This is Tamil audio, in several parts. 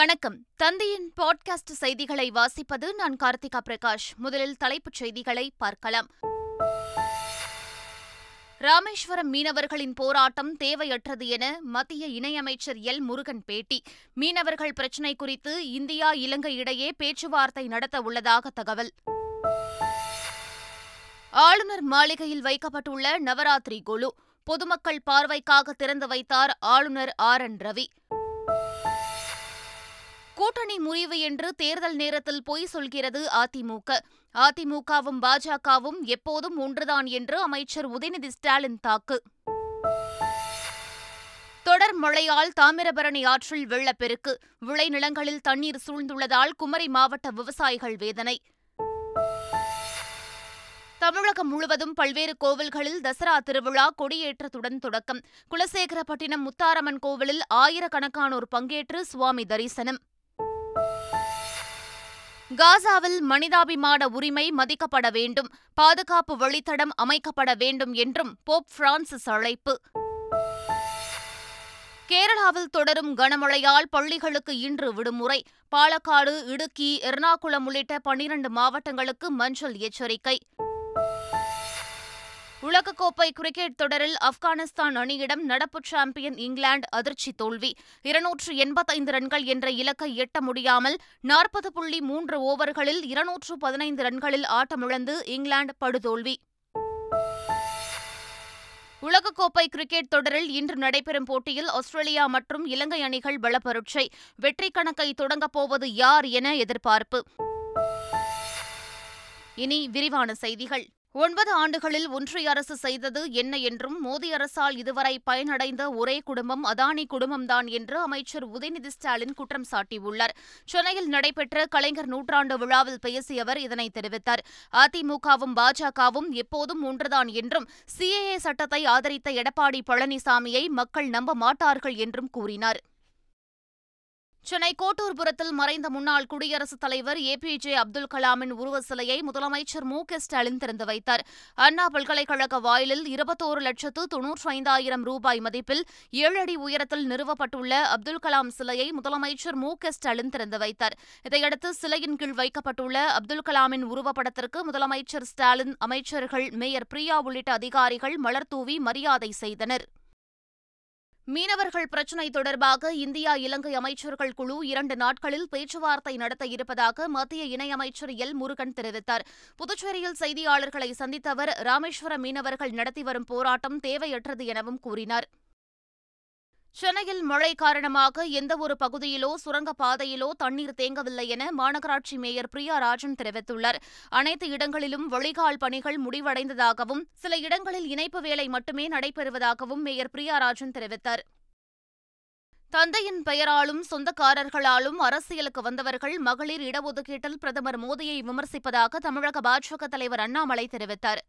வணக்கம். தந்தையின் பாட்காஸ்ட் செய்திகளை வாசிப்பது நான் கார்த்திகா பிரகாஷ். முதலில் தலைப்புச் செய்திகளை பார்க்கலாம். ராமேஸ்வரம் மீனவர்களின் போராட்டம் தேவையற்றது என மத்திய இணையமைச்சர் எல். முருகன் பேட்டி. மீனவர்கள் பிரச்சினை குறித்து இந்தியா இலங்கை இடையே பேச்சுவார்த்தை நடத்த உள்ளதாக தகவல். ஆளுநர் மாளிகையில் வைக்கப்பட்டுள்ள நவராத்திரி குழு. பொதுமக்கள் பார்வைக்காக திறந்து வைத்தார் ஆளுநர் ஆர். என். ரவி. கூட்டணி முறிவு என்று தேர்தல் நேரத்தில் பொய் சொல்கிறது அதிமுக. அதிமுகவும் பாஜகவும் எப்போதும் ஒன்றுதான் என்று அமைச்சர் உதயநிதி ஸ்டாலின் தாக்கு தொடர் மழையால் தாமிரபரணி ஆற்றில் வெள்ளப்பெருக்கு. விளைநிலங்களில் தண்ணீர் சூழ்ந்துள்ளதால் குமரி மாவட்ட விவசாயிகள் வேதனை. தமிழகம் முழுவதும் பல்வேறு கோவில்களில் தசரா திருவிழா கொடியேற்றத்துடன் தொடக்கம். குலசேகரப்பட்டினம் முத்தாரம்மன் கோவிலில் ஆயிரக்கணக்கானோர் பங்கேற்று சுவாமி தரிசனம். காசாவில் மனிதாபிமான உரிமை மதிக்கப்பட வேண்டும். பாதுகாப்பு வழித்தடம் அமைக்கப்பட வேண்டும் என்றும் போப் பிரான்சிஸ் அழைப்பு. கேரளாவில் தொடரும் கனமழையால் பள்ளிகளுக்கு இன்று விடுமுறை. பாலக்காடு இடுக்கி எர்ணாகுளம் உள்ளிட்ட பன்னிரண்டு மாவட்டங்களுக்கு மஞ்சள் எச்சரிக்கை. உலகக்கோப்பை கிரிக்கெட் தொடரில் ஆப்கானிஸ்தான் அணியிடம் நடப்பு சாம்பியன் இங்கிலாந்து அதிர்ச்சி தோல்வி. இருநூற்று எண்பத்தைந்து ரன்கள் என்ற இலக்கை எட்ட முடியாமல் நாற்பது புள்ளி மூன்று ஓவர்களில் இருநூற்று பதினைந்து ரன்களில் ஆட்டமிழந்து இங்கிலாந்து படுதோல்வி. உலகக்கோப்பை கிரிக்கெட் தொடரில் இன்று நடைபெறும் போட்டியில் ஆஸ்திரேலியா மற்றும் இலங்கை அணிகள் பலப்பரட்சை. வெற்றி கணக்கை தொடங்கப் போவது யார் என எதிர்பார்ப்பு. இனி விரிவான செய்திகள். ஒன்பது ஆண்டுகளில் ஒன்றிய அரசு செய்தது என்ன என்றும் மோடி அரசால் இதுவரை பயனடைந்த ஒரே குடும்பம் அதானி குடும்பம்தான் என்று அமைச்சர் உதயநிதி ஸ்டாலின் குற்றம் சாட்டியுள்ளார். சென்னையில் நடைபெற்ற கலைஞர் நூற்றாண்டு விழாவில் பேசிய அவர் இதனை தெரிவித்தார். அதிமுகவும் பாஜகவும் எப்போதும் ஒன்றுதான் என்றும் சிஏஏ சட்டத்தை ஆதரித்த எடப்பாடி பழனிசாமியை மக்கள் நம்ப மாட்டார்கள் என்றும் கூறினார். சென்னை கோட்டூர்புரத்தில் மறைந்த முன்னாள் குடியரசுத் தலைவர் ஏ பி ஜே அப்துல் கலாமின் உருவ சிலையை முதலமைச்சர் மு க ஸ்டாலின் திறந்து வைத்தார். அண்ணா பல்கலைக்கழக வாயிலில் இருபத்தோரு லட்சத்து தொன்னூற்றி ஐந்தாயிரம் ரூபாய் மதிப்பில் ஏழு அடி உயரத்தில் நிறுவப்பட்டுள்ள அப்துல் கலாம் சிலையை முதலமைச்சர் மு க ஸ்டாலின் திறந்து வைத்தார். இதையடுத்து சிலையின் கீழ் வைக்கப்பட்டுள்ள அப்துல் கலாமின் உருவப்படத்திற்கு முதலமைச்சர் ஸ்டாலின் அமைச்சர்கள் மேயர் பிரியா உள்ளிட்ட அதிகாரிகள் மலர்தூவி மரியாதை செய்தனர். மீனவர்கள் பிரச்சினை தொடர்பாக இந்தியா இலங்கை அமைச்சர்கள் குழு இரண்டு நாட்களில் பேச்சுவார்த்தை நடத்த இருப்பதாக மத்திய இணையமைச்சர் எல் முருகன் தெரிவித்தார். புதுச்சேரியில் செய்தியாளர்களை சந்தித்த அவர் ராமேஸ்வர மீனவர்கள் நடத்தி வரும் போராட்டம் தேவையற்றது எனவும் கூறினார். சென்னையில் மழை காரணமாக எந்தவொரு பகுதியிலோ சுரங்கப்பாதையிலோ தண்ணீர் தேங்கவில்லை என மாநகராட்சி மேயர் பிரியா ராஜன் தெரிவித்துள்ளார். அனைத்து இடங்களிலும் வழிகால் பணிகள் முடிவடைந்ததாகவும் சில இடங்களில் இணைப்பு வேலை மட்டுமே நடைபெறுவதாகவும் மேயர் பிரியா ராஜன் தெரிவித்தார். தந்தையின் பெயராலும் சொந்தக்காரர்களாலும் அரசியலுக்கு வந்தவர்கள் மகளிர் இடஒதுக்கீட்டில் பிரதமர் மோடியை விமர்சிப்பதாக தமிழக பாஜக தலைவர் அண்ணாமலை தெரிவித்தார்.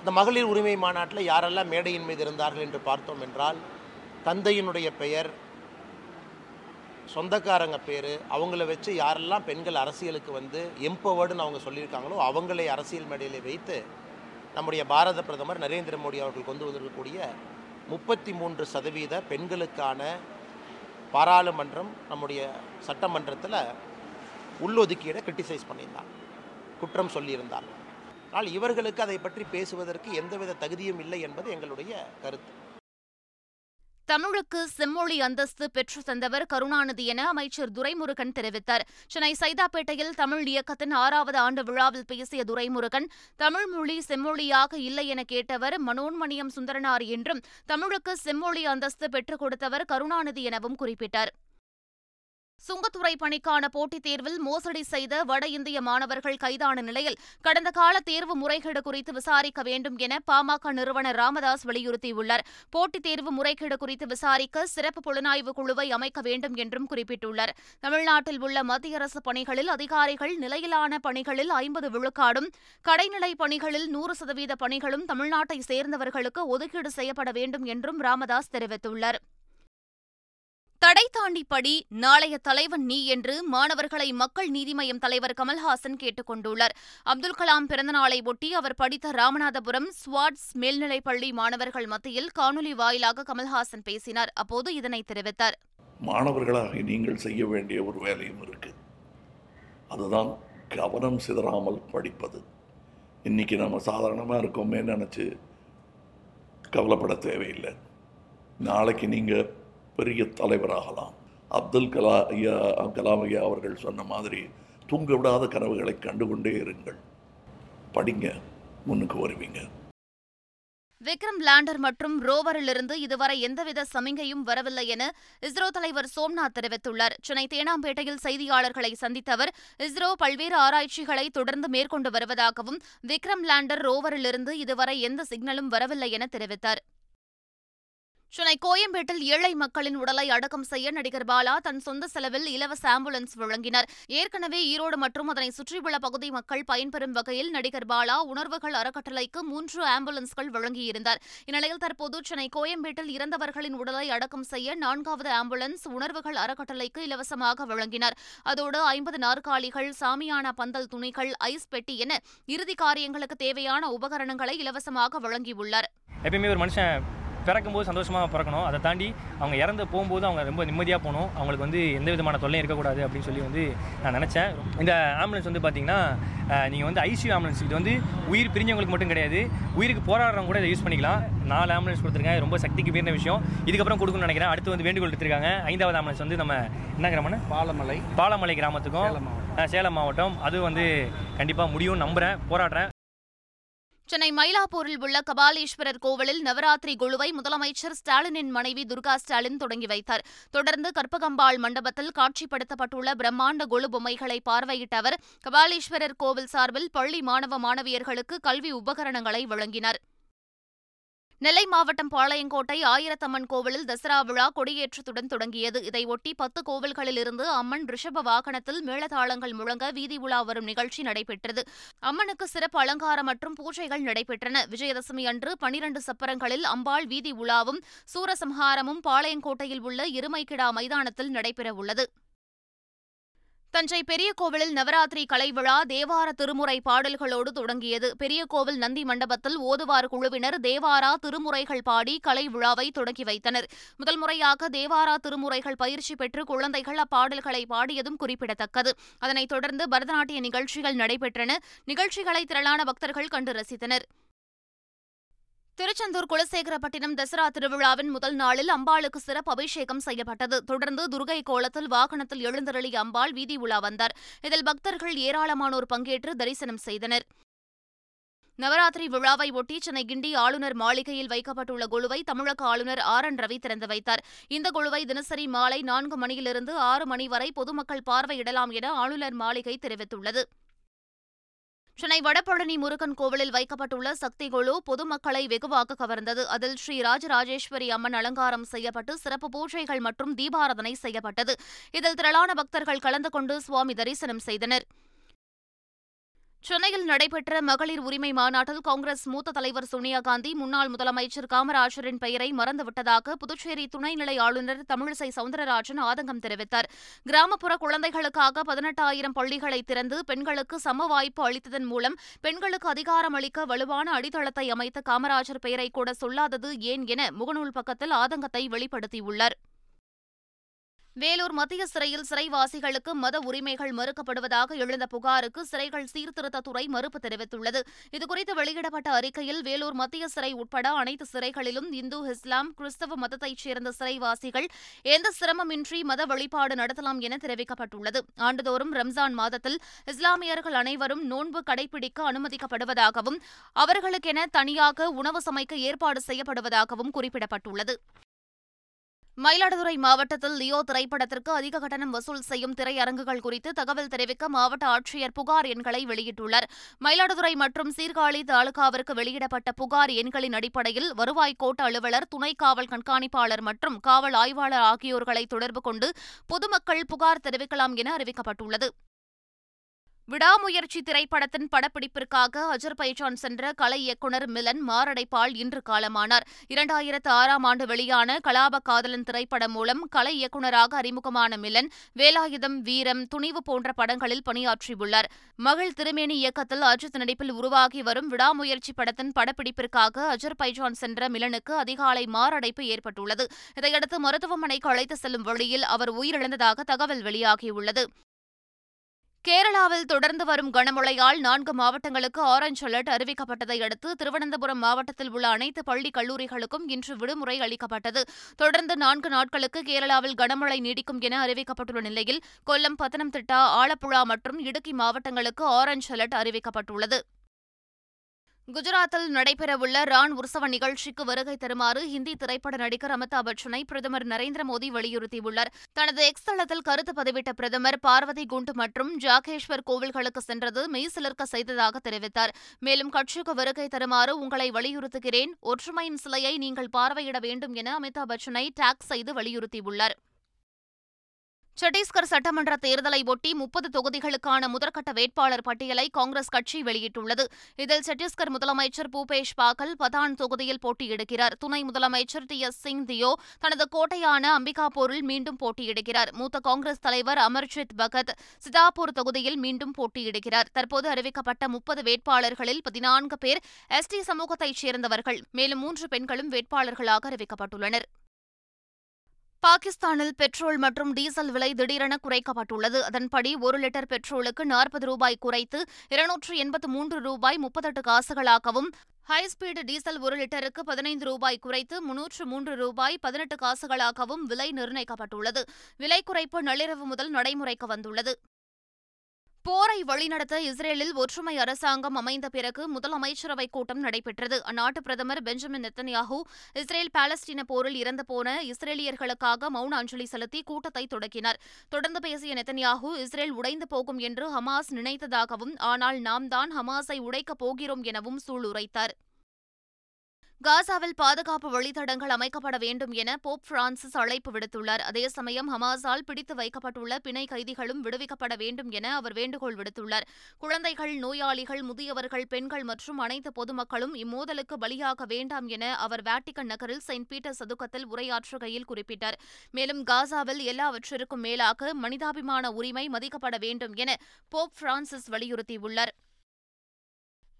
இந்த மகளிர் உரிமை மாநாட்டில் யாரெல்லாம் மேடையின் மீது இருந்தார்கள் என்று பார்த்தோம் என்றால் தந்தையினுடைய பெயர் சொந்தக்காரங்க பேர் அவங்கள வச்சு யாரெல்லாம் பெண்கள் அரசியலுக்கு வந்து எம்பவர்டுன்னு அவங்க சொல்லியிருக்காங்களோ அவங்களை அரசியல் மேடையில் வைத்து நம்முடைய பாரத பிரதமர் நரேந்திர மோடி அவர்கள் கொண்டு வந்திருக்கக்கூடிய முப்பத்தி மூன்று சதவீத பெண்களுக்கான பாராளுமன்றம் நம்முடைய சட்டமன்றத்தில் உள்ளொதுக்கீடை கிரிட்டிசைஸ் பண்ணியிருந்தார். குற்றம் சொல்லியிருந்தார். ஆனால் இவர்களுக்கு அதை பற்றி பேசுவதற்கு எந்தவித தகுதியும் இல்லை என்பது எங்களுடைய கருத்து. தமிழுக்கு செம்மொழி அந்தஸ்து பெற்று தந்தவர் கருணாநிதி என அமைச்சர் துரைமுருகன் தெரிவித்தார். சென்னை சைதாப்பேட்டையில் தமிழ் இயக்கத்தின் ஆறாவது ஆண்டு விழாவில் பேசிய துரைமுருகன் தமிழ் மொழி செம்மொழியாக இல்லை என கேட்டவர் மனோன்மணியம் சுந்தரனார் என்றும் தமிழுக்கு செம்மொழி அந்தஸ்து பெற்றுக் கொடுத்தவர் கருணாநிதி எனவும் குறிப்பிட்டார். சுங்கத்துறை பணிக்கான போட்டித் தேர்வில் மோசடி செய்த வட இந்திய மாணவர்கள் கைதான நிலையில் கடந்த கால தேர்வு முறைகேடு குறித்து விசாரிக்க வேண்டும் என பாமக நிறுவனர் ராமதாஸ் வலியுறுத்தியுள்ளார். போட்டித் தேர்வு முறைகேடு குறித்து விசாரிக்க சிறப்பு புலனாய்வு குழுவை அமைக்க வேண்டும் என்றும் குறிப்பிட்டுள்ளார். தமிழ்நாட்டில் உள்ள மத்திய அரசு பணிகளில் அதிகாரிகள் நிலையிலான பணிகளில் ஐம்பது விழுக்காடும் கடைநிலை பணிகளில் நூறு சதவீத பணிகளும் தமிழ்நாட்டை சேர்ந்தவர்களுக்கு ஒதுக்கீடு செய்யப்பட வேண்டும் என்றும் ராமதாஸ் தெரிவித்துள்ளார். தடை தாண்டி படி நாளைய தலைவன் நீ என்று மாணவர்களை மக்கள் நீதி மய்யம் தலைவர் கமல்ஹாசன் கேட்டுக் கொண்டுள்ளார். அப்துல் கலாம் பிறந்தநாளை ஒட்டி அவர் படித்த ராமநாதபுரம் ஸ்வாட்ஸ் மேல்நிலைப்பள்ளி மாணவர்கள் மத்தியில் காணொலி வாயிலாக கமல்ஹாசன் பேசினார். அப்போது இதனை தெரிவித்தார். மாணவர்களாக நீங்கள் செய்ய வேண்டிய ஒரு வேலையும் இருக்கு. அதுதான் கவனம் சிதறாமல் படிப்பது. இன்னைக்கு நம்ம சாதாரணமாக இருக்கோமே நினச்சி கவலைப்பட தேவையில்லை. நாளைக்கு நீங்கள் பெரிய தலைவராகலாம். அப்துல் கலா ஐயா கலாம் ஐயா அவர்கள் சொன்ன மாதிரி தூங்க விடாத கனவுகளை கண்டுகொண்டே இருங்கள். படிங்க முன்னுக்கு வருவீங்க. விக்ரம் லேண்டர் மற்றும் ரோவரிலிருந்து இதுவரை எந்தவித சமிகையும் வரவில்லை என இஸ்ரோ தலைவர் சோம்நாத் தெரிவித்துள்ளார். சென்னை தேனாம்பேட்டையில் செய்தியாளர்களை சந்தித்த அவர் இஸ்ரோ பல்வேறு ஆராய்ச்சிகளை தொடர்ந்து மேற்கொண்டு வருவதாகவும் விக்ரம் லேண்டர் ரோவரிலிருந்து இதுவரை எந்த சிக்னலும் வரவில்லை என தெரிவித்தார். சென்னை கோயம்பேட்டில் ஏழை மக்களின் உடலை அடக்கம் செய்ய நடிகர் பாலா தன் சொந்த செலவில் இலவச ஆம்புலன்ஸ் வழங்கினர். ஏற்கனவே ஈரோடு மற்றும் அதனை சுற்றியுள்ள பகுதி மக்கள் பயன்பெறும் வகையில் நடிகர் பாலா உணர்வுகள் அறக்கட்டளைக்கு மூன்று ஆம்புலன்ஸ்கள் வழங்கியிருந்தார். இந்நிலையில் தற்போது சென்னை கோயம்பேட்டில் இறந்தவர்களின் உடலை அடக்கம் செய்ய நான்காவது ஆம்புலன்ஸ் உணர்வுகள் அறக்கட்டளைக்கு இலவசமாக வழங்கினர். அதோடு ஐம்பது நாற்காலிகள் சாமியான பந்தல் துணிகள் ஐஸ் பெட்டி என இறுதி காரியங்களுக்கு தேவையான உபகரணங்களை இலவசமாக வழங்கியுள்ளார். எப்பயுமே ஒரு மனுஷன் பிறக்கும்போது சந்தோஷமாக பிறக்கணும். அதை தாண்டி அவங்க இறந்து போகும்போது அவங்க ரொம்ப நிம்மதியாக போகணும். அவங்களுக்கு வந்து எந்த விதமான தொல்லையும் இருக்கக்கூடாது அப்படின்னு சொல்லி வந்து நான் நினச்சேன். இந்த ஆம்புலன்ஸ் வந்து பார்த்தீங்கன்னா நீங்கள் வந்து ஐசியூ ஆம்புலன்ஸ் இது வந்து உயிர் பிரிஞ்சவங்களுக்கு மட்டும் கிடையாது. உயிருக்கு போராடுறவங்க கூட இதை யூஸ் பண்ணிக்கலாம். நாலு ஆம்புலன்ஸ் கொடுத்துருக்காங்க. ரொம்ப சக்திக்கு மீறின விஷயம். இதுக்கப்புறம் கொடுக்கணும்னு நினைக்கிறேன். அடுத்து வந்து வேண்டுகோள் எடுத்திருக்காங்க ஐந்தாவது ஆம்புலன்ஸ் வந்து நம்ம என்ன கிராமம்னா? பாலமலை. பாலமலை கிராமத்துக்கும் சேலம் மாவட்டம். அஹ், சேலம் மாவட்டம். அது வந்து கண்டிப்பாக முடியும்னு நம்புகிறேன் போராடுறேன். சென்னை மயிலாப்பூரில் உள்ள கபாலீஸ்வரர் கோவிலில் நவராத்திரி குழுவை முதலமைச்சர் ஸ்டாலினின் மனைவி துர்கா ஸ்டாலின் தொடங்கி வைத்தார். தொடர்ந்து கற்பகம்பாள் மண்டபத்தில் காட்சிப்படுத்தப்பட்டுள்ள பிரம்மாண்ட குழு பொம்மைகளை பார்வையிட்ட அவர் கபாலீஸ்வரர் கோவில் சார்பில் பள்ளி மாணவ மாணவியர்களுக்கு கல்வி உபகரணங்களை வழங்கினார். நெல்லை மாவட்டம் பாளையங்கோட்டை ஆயிரத்தம்மன் கோவிலில் தசரா விழா கொடியேற்றத்துடன் தொடங்கியது. இதையொட்டி பத்து கோவில்களிலிருந்து அம்மன் ரிஷப வாகனத்தில் மேளதாளங்கள் முழங்க வீதி உலா வரும் நிகழ்ச்சி நடைபெற்றது. அம்மனுக்கு சிறப்பு அலங்காரம் மற்றும் பூஜைகள் நடைபெற்றன. விஜயதசமி அன்று பனிரண்டு சப்பரங்களில் அம்பாள் வீதி உலாவும் சூரசம்ஹாரமும் பாளையங்கோட்டையில் உள்ள எருமைக்கிடா மைதானத்தில் நடைபெறவுள்ளது. தஞ்சை பெரிய கோவிலில் நவராத்திரி கலை விழா தேவார திருமுறை பாடல்களோடு தொடங்கியது. பெரிய கோவில் நந்தி மண்டபத்தில் ஓதுவார் குழுவினர் தேவாரா திருமுறைகள் பாடி கலை விழாவை தொடங்கி வைத்தனர். முதல் முறையாக தேவாரா திருமுறைகள் பயிற்சி பெற்று குழந்தைகள் அப்பாடல்களை பாடியதும் குறிப்பிடத்தக்கது. அதனைத் தொடர்ந்து பரதநாட்டிய நிகழ்ச்சிகள் நடைபெற்றன. நிகழ்ச்சிகளை திரளான பக்தர்கள் கண்டு ரசித்தனர். திருச்செந்தூர் குலசேகரப்பட்டினம் தசரா திருவிழாவின் முதல் நாளில் அம்பாளுக்கு சிறப்பு அபிஷேகம் செய்யப்பட்டது. தொடர்ந்து துர்கை கோலத்தில் வாகனத்தில் எழுந்தருளிய அம்பாள் வீதி உலா வந்தார். இதில் பக்தர்கள் ஏராளமானோர் பங்கேற்று தரிசனம் செய்தனர். நவராத்திரி விழாவை ஒட்டி சென்னை கிண்டி ஆளுநர் மாளிகையில் வைக்கப்பட்டுள்ள குழுவை தமிழக ஆளுநர் ஆர் என் ரவி திறந்து வைத்தார். இந்த குழுவை தினசரி மாலை நான்கு மணியிலிருந்து ஆறு மணி வரை பொதுமக்கள் பார்வையிடலாம் என ஆளுநர் மாளிகை தெரிவித்துள்ளது. சென்னை வடபழனி முருகன் கோவிலில் வைக்கப்பட்டுள்ள சக்தி குழு பொதுமக்களை வெகுவாக கவர்ந்தது. அதில் ஸ்ரீ ராஜராஜேஸ்வரி அம்மன் அலங்காரம் செய்யப்பட்டு சிறப்பு பூஜைகள் மற்றும் தீபாராதனை செய்யப்பட்டது. இதில் திரளான பக்தர்கள் கலந்து கொண்டு சுவாமி தரிசனம் செய்தனர். சென்னையில் நடைபெற்ற மகளிர் உரிமை மாநாட்டில் காங்கிரஸ் மூத்த தலைவர் சோனியா காந்தி முன்னாள் முதலமைச்சர் காமராஜரின் பெயரை மறந்துவிட்டதாக புதுச்சேரி துணைநிலை ஆளுநர் தமிழிசை சவுந்தரராஜன் ஆதங்கம் தெரிவித்தார். கிராமப்புற குழந்தைகளுக்காக பதினெட்டாயிரம் பள்ளிகளை திறந்து பெண்களுக்கு சம வாய்ப்பு அளித்ததன் மூலம் பெண்களுக்கு அதிகாரம் அளிக்க வலுவான அடித்தளத்தை அமைத்த காமராஜர் பெயரை கூட சொல்லாதது ஏன் என முகநூல் பக்கத்தில் ஆதங்கத்தை வெளிப்படுத்தியுள்ளார். வேலூர் மத்திய சிறையில் சிறைவாசிகளுக்கு மத உரிமைகள் மறுக்கப்படுவதாக எழுந்த புகாருக்கு சிறைகள் சீர்திருத்தத்துறை மறுப்பு தெரிவித்துள்ளது. இதுகுறித்து வெளியிடப்பட்ட அறிக்கையில் வேலூர் மத்திய சிறை உட்பட அனைத்து சிறைகளிலும் இந்து இஸ்லாம் கிறிஸ்தவ மதத்தைச் சேர்ந்த சிறைவாசிகள் எந்த சிரமமின்றி மத வழிபாடு நடத்தலாம் என தெரிவிக்கப்பட்டுள்ளது. ஆண்டுதோறும் ரம்ஜான் மாதத்தில் இஸ்லாமியர்கள் அனைவரும் நோன்பு கடைபிடிக்க அனுமதிக்கப்படுவதாகவும் அவர்களுக்கென தனியாக உணவு சமைக்க ஏற்பாடு செய்யப்படுவதாகவும் குறிப்பிடப்பட்டுள்ளது. மயிலாடுதுறை மாவட்டத்தில் லியோ திரைப்படத்திற்கு அதிக கட்டணம் வசூல் செய்யும் திரையரங்குகள் குறித்து தகவல் தெரிவிக்க மாவட்ட ஆட்சியர் புகார் எண்களை வெளியிட்டுள்ளார். மயிலாடுதுறை மற்றும் சீர்காழி தாலுகாவிற்கு வெளியிடப்பட்ட புகார் எண்களின் அடிப்படையில் வருவாய் கோட்ட அலுவலர் துணை காவல் கண்காணிப்பாளர் மற்றும் காவல் ஆய்வாளர் ஆகியோர்களை தொடர்பு கொண்டு பொதுமக்கள் புகார் தெரிவிக்கலாம் என அறிவிக்கப்பட்டுள்ளது. விடாமுயற்சி திரைப்படத்தின் படப்பிடிப்பிற்காக அஜர்பைஜான் சென்ற கலை இயக்குநர் மிலன் மாரடைப்பால் இன்று காலமானார். இரண்டாயிரத்து ஆறாம் ஆண்டு வெளியான கலாப காதலன் திரைப்படம் மூலம் கலை இயக்குநராக அறிமுகமான மிலன் வேலாயுதம் வீரம் துணிவு போன்ற படங்களில் பணியாற்றியுள்ளார். மகள் திருமேனி இயக்கத்தில் அஜித் நடிப்பில் உருவாகி வரும் விடாமுயற்சி படத்தின் படப்பிடிப்பிற்காக அஜர்பைஜான் சென்ற மிலனுக்கு அதிகாலை மாரடைப்பு ஏற்பட்டுள்ளது. இதையடுத்து மருத்துவமனைக்கு அழைத்து செல்லும் வழியில் அவர் உயிரிழந்ததாக தகவல் வெளியாகியுள்ளது. கேரளாவில் தொடர்ந்து வரும் கனமழையால் நான்கு மாவட்டங்களுக்கு ஆரஞ்ச் அலர்ட் அறிவிக்கப்பட்டதை அடுத்து திருவனந்தபுரம் மாவட்டத்தில் உள்ள அனைத்து பள்ளி கல்லூரிகளுக்கும் இன்று விடுமுறை அளிக்கப்பட்டது. தொடர்ந்து நான்கு நாட்களுக்கு கேரளாவில் கனமழை நீடிக்கும் என அறிவிக்கப்பட்டுள்ள நிலையில் கொல்லம் பத்தனம்திட்டா ஆலப்புழா மற்றும் இடுக்கி மாவட்டங்களுக்கு ஆரஞ்ச் அலர்ட் அறிவிக்கப்பட்டுள்ளது. குஜராத்தில் நடைபெறவுள்ள ரான் உற்சவ நிகழ்ச்சிக்கு வருகை தருமாறு ஹிந்தி திரைப்பட நடிகர் அமிதாப் பச்சனை பிரதமர் நரேந்திர மோடி வலியுறுத்தியுள்ளார். தனது எக்ஸ் தளத்தில் கருத்து பதிவிட்ட பிரதமர் பார்வதி குண்ட் மற்றும் ஜாகேஷ்வர் கோவில்களுக்கு சென்றது மெய்சிலிர்க்க செய்ததாக தெரிவித்தார். மேலும் கட்சிக்கு வருகை தருமாறு உங்களை வலியுறுத்துகிறேன். ஒற்றுமையின் சிலையை நீங்கள் பார்வையிட வேண்டும் என அமிதாப் பச்சனை டாக் செய்து வலியுறுத்தியுள்ளார். சட்டீஸ்கர் சட்டமன்ற தேர்தலை ஒட்டி முப்பது தொகுதிகளுக்கான முதற்கட்ட வேட்பாளர் பட்டியலை காங்கிரஸ் கட்சி வெளியிட்டுள்ளது. இதில் சத்தீஸ்கர் முதலமைச்சர் பூபேஷ் பாகல் பதான் தொகுதியில் போட்டியிடுகிறார். துணை முதலமைச்சர் டி. எஸ். சிங் தியோ தனது கோட்டையான அம்பிகாபூரில் மீண்டும் போட்டியிடுகிறார். மூத்த காங்கிரஸ் தலைவர் அமர்ஜித் பகத் சிதாப்பூர் தொகுதியில் மீண்டும் போட்டியிடுகிறார். தற்போது அறிவிக்கப்பட்ட முப்பது வேட்பாளர்களில் பதினான்கு பேர் எஸ்டி சமூகத்தைச் சேர்ந்தவர்கள். மேலும் மூன்று பெண்களும் வேட்பாளர்களாக அறிவிக்கப்பட்டுள்ளனர். பாகிஸ்தானில் பெட்ரோல் மற்றும் டீசல் விலை திடீரென குறைக்கப்பட்டுள்ளது. அதன்படி ஒரு லிட்டர் பெட்ரோலுக்கு நாற்பது ரூபாய் குறைத்து இருநூற்று எண்பத்து மூன்று ரூபாய் முப்பத்தெட்டு காசுகளாகவும் ஹைஸ்பீடு டீசல் ஒரு லிட்டருக்கு பதினைந்து ரூபாய் குறைத்து முன்னூற்று மூன்று ரூபாய் பதினெட்டு காசுகளாகவும் விலை நிர்ணயிக்கப்பட்டுள்ளது. விலை குறைப்பு நள்ளிரவு முதல் நடைமுறைக்கு வந்துள்ளது. போரை வழிநடத்த இஸ்ரேலில் ஒற்றுமை அரசாங்கம் அமைந்த பிறகு முதலமைச்சரவை கூட்டம் நடைபெற்றது. அந்நாட்டு பிரதமர் பெஞ்சமின் நெத்தன்யாஹூ இஸ்ரேல் பாலஸ்தீன போரில் இறந்துபோன இஸ்ரேலியர்களுக்காக மௌன அஞ்சலி செலுத்தி கூட்டத்தை தொடக்கினார். தொடர்ந்து பேசிய நெத்தன்யாஹூ இஸ்ரேல் உடைந்து போகும் என்று ஹமாஸ் நினைத்ததாகவும் ஆனால் நாம் தான் ஹமாஸை உடைக்கப் போகிறோம் எனவும் சூளுரைத்தார். காசாவில் பாதுகாப்பு வழித்தடங்கள் அமைக்கப்பட வேண்டும் என போப் பிரான்சிஸ் அழைப்பு விடுத்துள்ளார். அதே சமயம் ஹமாஸால் பிடித்து வைக்கப்பட்டுள்ள பிணை கைதிகளும் விடுவிக்கப்பட வேண்டும் என அவர் வேண்டுகோள் விடுத்துள்ளார். குழந்தைகள் நோயாளிகள் முதியவர்கள் பெண்கள் மற்றும் அனைத்து பொதுமக்களும் இம்மோதலுக்கு பலியாக வேண்டாம் என அவர் வேட்டிக்கன் நகரில் செயின்ட் பீட்டர் சதுக்கத்தில் உரையாற்றுகையில் குறிப்பிட்டார். மேலும் காசாவில் எல்லாவற்றிற்கும் மேலாக மனிதாபிமான உரிமை மதிக்கப்பட வேண்டும் என போப் பிரான்சிஸ் வலியுறுத்தியுள்ளார்.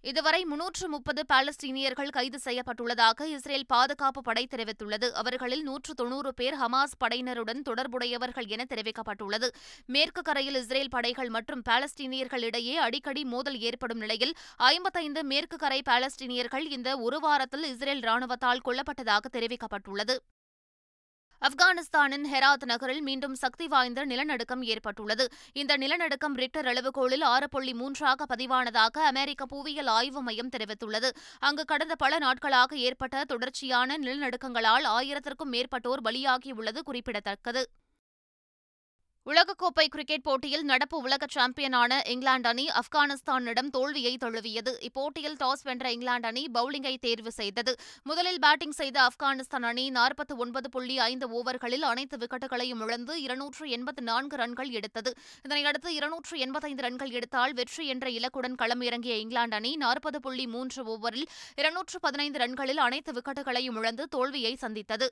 இதுவரை முன்னூற்று முப்பது பாலஸ்தீனியர்கள் கைது செய்யப்பட்டுள்ளதாக இஸ்ரேல் பாதுகாப்பு படை தெரிவித்துள்ளது. அவர்களில் நூற்று தொன்னூறு பேர் ஹமாஸ் படையினருடன் தொடர்புடையவர்கள் என தெரிவிக்கப்பட்டுள்ளது. மேற்கு கரையில் இஸ்ரேல் படைகள் மற்றும் பாலஸ்தீனியர்கள் இடையே அடிக்கடி மோதல் ஏற்படும் நிலையில் ஐம்பத்தைந்து மேற்கு கரை பாலஸ்தீனியர்கள் இந்த ஒரு வாரத்தில் இஸ்ரேல் ராணுவத்தால் கொல்லப்பட்டதாக தெரிவிக்கப்பட்டுள்ளது. ஆப்கானிஸ்தானின் ஹெராத் நகரில் மீண்டும் சக்தி வாய்ந்த நிலநடுக்கம் ஏற்பட்டுள்ளது. இந்த நிலநடுக்கம் ரிக்டர் அளவுகோலில் ஆறு புள்ளி மூன்றாக பதிவானதாக அமெரிக்க புவியியல் ஆய்வு மையம் தெரிவித்துள்ளது. அங்கு கடந்த பல நாட்களாக ஏற்பட்ட தொடர்ச்சியான நிலநடுக்கங்களால் ஆயிரத்திற்கும் மேற்பட்டோர் பலியாகியுள்ளது குறிப்பிடத்தக்கது. உலகக்கோப்பை கிரிக்கெட் போட்டியில் நடப்பு உலக சாம்பியனான இங்கிலாந்து அணி ஆப்கானிஸ்தானிடம் தோல்வியை தழுவியது. இப்போட்டியில் டாஸ் வென்ற இங்கிலாந்து அணி பவுலிங்கை தேர்வு செய்தது. முதலில் பேட்டிங் செய்த ஆப்கானிஸ்தான் அணி நாற்பத்தி ஒன்பது புள்ளி ஐந்து ஓவர்களில் அனைத்து விக்கெட்டுகளையும் இழந்து இருநூற்று எண்பத்து நான்கு ரன்கள் எடுத்தது. இதனையடுத்து இருநூற்று எண்பத்தைந்து ரன்கள் எடுத்தால் வெற்றி என்ற இலக்குடன் களமிறங்கிய இங்கிலாந்து அணி நாற்பது புள்ளி மூன்று ஓவரில் இருநூற்று பதினைந்து ரன்களில் அனைத்து விக்கெட்டுகளையும் இழந்து தோல்வியை சந்தித்தது.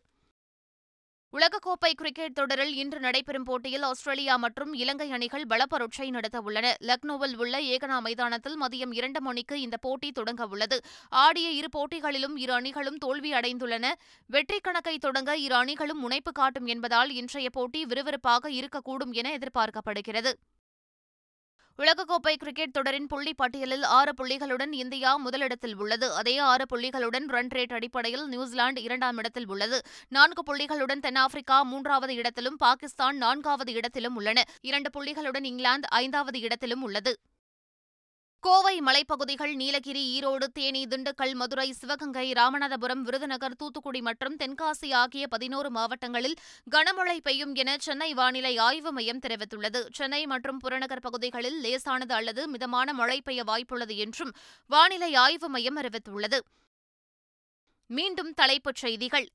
உலகக்கோப்பை கிரிக்கெட் தொடரில் இன்று நடைபெறும் போட்டியில் ஆஸ்திரேலியா மற்றும் இலங்கை அணிகள் பலப்பரட்சை நடத்தவுள்ளன. லக்னோவில் உள்ள ஏகனா மைதானத்தில் மதியம் இரண்டு மணிக்கு இந்த போட்டி தொடங்கவுள்ளது ஆடிய இரு போட்டிகளிலும் இரு அணிகளும் தோல்வி அடைந்துள்ளன. வெற்றி கணக்கை தொடங்க இரு அணிகளும் முனைப்பு காட்டும் என்பதால் இன்றைய போட்டி விறுவிறுப்பாக இருக்கக்கூடும் என எதிர்பார்க்கப்படுகிறது. உலகக்கோப்பை கிரிக்கெட் தொடரின் புள்ளி பட்டியலில் ஆறு புள்ளிகளுடன் இந்தியா முதலிடத்தில் உள்ளது. அதே ஆறு புள்ளிகளுடன் ரன் ரேட் அடிப்படையில் நியூசிலாந்து இரண்டாம் இடத்தில் உள்ளது. நான்கு புள்ளிகளுடன் தென்னாப்பிரிக்கா மூன்றாவது இடத்திலும் பாகிஸ்தான் நான்காவது இடத்திலும் உள்ளன. இரண்டு புள்ளிகளுடன் இங்கிலாந்து ஐந்தாவது இடத்திலும் உள்ளது. கோவை மலைப்பகுதிகள் நீலகிரி ஈரோடு தேனி திண்டுக்கல் மதுரை சிவகங்கை ராமநாதபுரம் விருதுநகர் தூத்துக்குடி மற்றும் தென்காசி ஆகிய பதினோரு மாவட்டங்களில் கனமழை பெய்யும் என சென்னை வானிலை ஆய்வு மையம் தெரிவித்துள்ளது. சென்னை மற்றும் புறநகர் பகுதிகளில் லேசானது அல்லது மிதமான மழை பெய்ய வாய்ப்புள்ளது என்றும் வானிலை ஆய்வு மையம் அறிவித்துள்ளது. மீண்டும் தலைப்புச் செய்திகள்.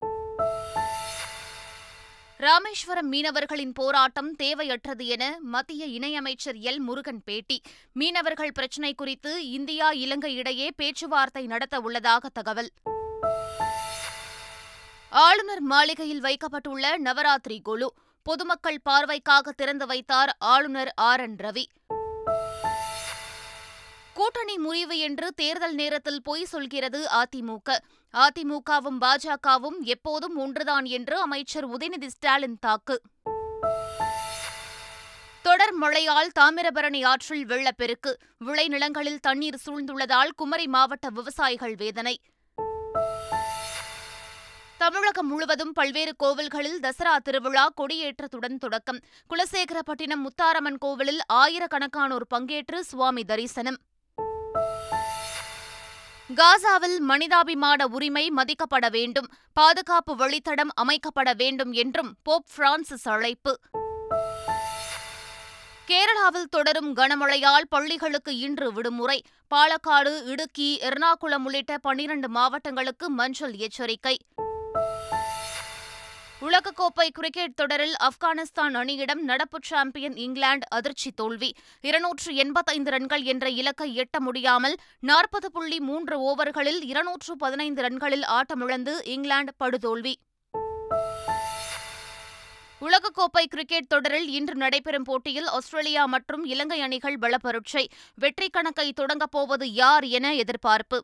ராமேஸ்வரம் மீனவர்களின் போராட்டம் தேவையற்றது என மத்திய இணையமைச்சர் எல். முருகன் பேட்டி. மீனவர்கள் பிரச்சினை குறித்து இந்தியா இலங்கை இடையே பேச்சுவார்த்தை நடத்த உள்ளதாக தகவல். ஆளுநர் மாளிகையில் வைக்கப்பட்டுள்ள நவராத்திரி குழு. பொதுமக்கள் பார்வைக்காக திறந்து வைத்தார் ஆளுநர் ஆர். என். ரவி. கூட்டணி முறிவு என்று தேர்தல் நேரத்தில் பொய் சொல்கிறது அதிமுக. அதிமுகவும் பாஜகவும் எப்போதும் ஒன்றுதான் என்று அமைச்சர் உதயநிதி ஸ்டாலின் தாக்கு. தொடர் மழையால் தாமிரபரணி ஆற்றில் வெள்ளப்பெருக்கு. விளைநிலங்களில் தண்ணீர் சூழ்ந்துள்ளதால் குமரி மாவட்ட விவசாயிகள் வேதனை. தமிழகம் முழுவதும் பல்வேறு கோவில்களில் தசரா திருவிழா கொடியேற்றத்துடன் தொடக்கம். குலசேகரப்பட்டினம் முத்தாரம்மன் கோவிலில் ஆயிரக்கணக்கானோர் பங்கேற்று சுவாமி தரிசனம். காசாவில் மனிதாபிமான உரிமை மதிக்கப்பட வேண்டும் பாதுகாப்பு வழித்தடம் அமைக்கப்பட வேண்டும் என்றும் போப் பிரான்சிஸ் அழைப்பு. கேரளாவில் தொடரும் கனமழையால் பள்ளிகளுக்கு இன்று விடுமுறை. பாலக்காடு இடுக்கி எர்ணாகுளம் உள்ளிட்ட பன்னிரண்டு மாவட்டங்களுக்கு மஞ்சள் எச்சரிக்கை. உலகக்கோப்பை கிரிக்கெட் தொடரில் ஆப்கானிஸ்தான் அணியிடம் நடப்பு சாம்பியன் இங்கிலாந்து அதிர்ச்சி தோல்வி. இருநூற்று எண்பத்தைந்து ரன்கள் என்ற இலக்கை எட்ட முடியாமல் நாற்பது புள்ளி மூன்று ஓவர்களில் இருநூற்று பதினைந்து ரன்களில் ஆட்டமிழந்து இங்கிலாந்து படுதோல்வி. உலகக்கோப்பை கிரிக்கெட் தொடரில் இன்று நடைபெறும் போட்டியில் ஆஸ்திரேலியா மற்றும் இலங்கை அணிகள் பலப்பரட்சை. வெற்றி கணக்கை தொடங்கப் போவது யார் என எதிர்பார்ப்பு.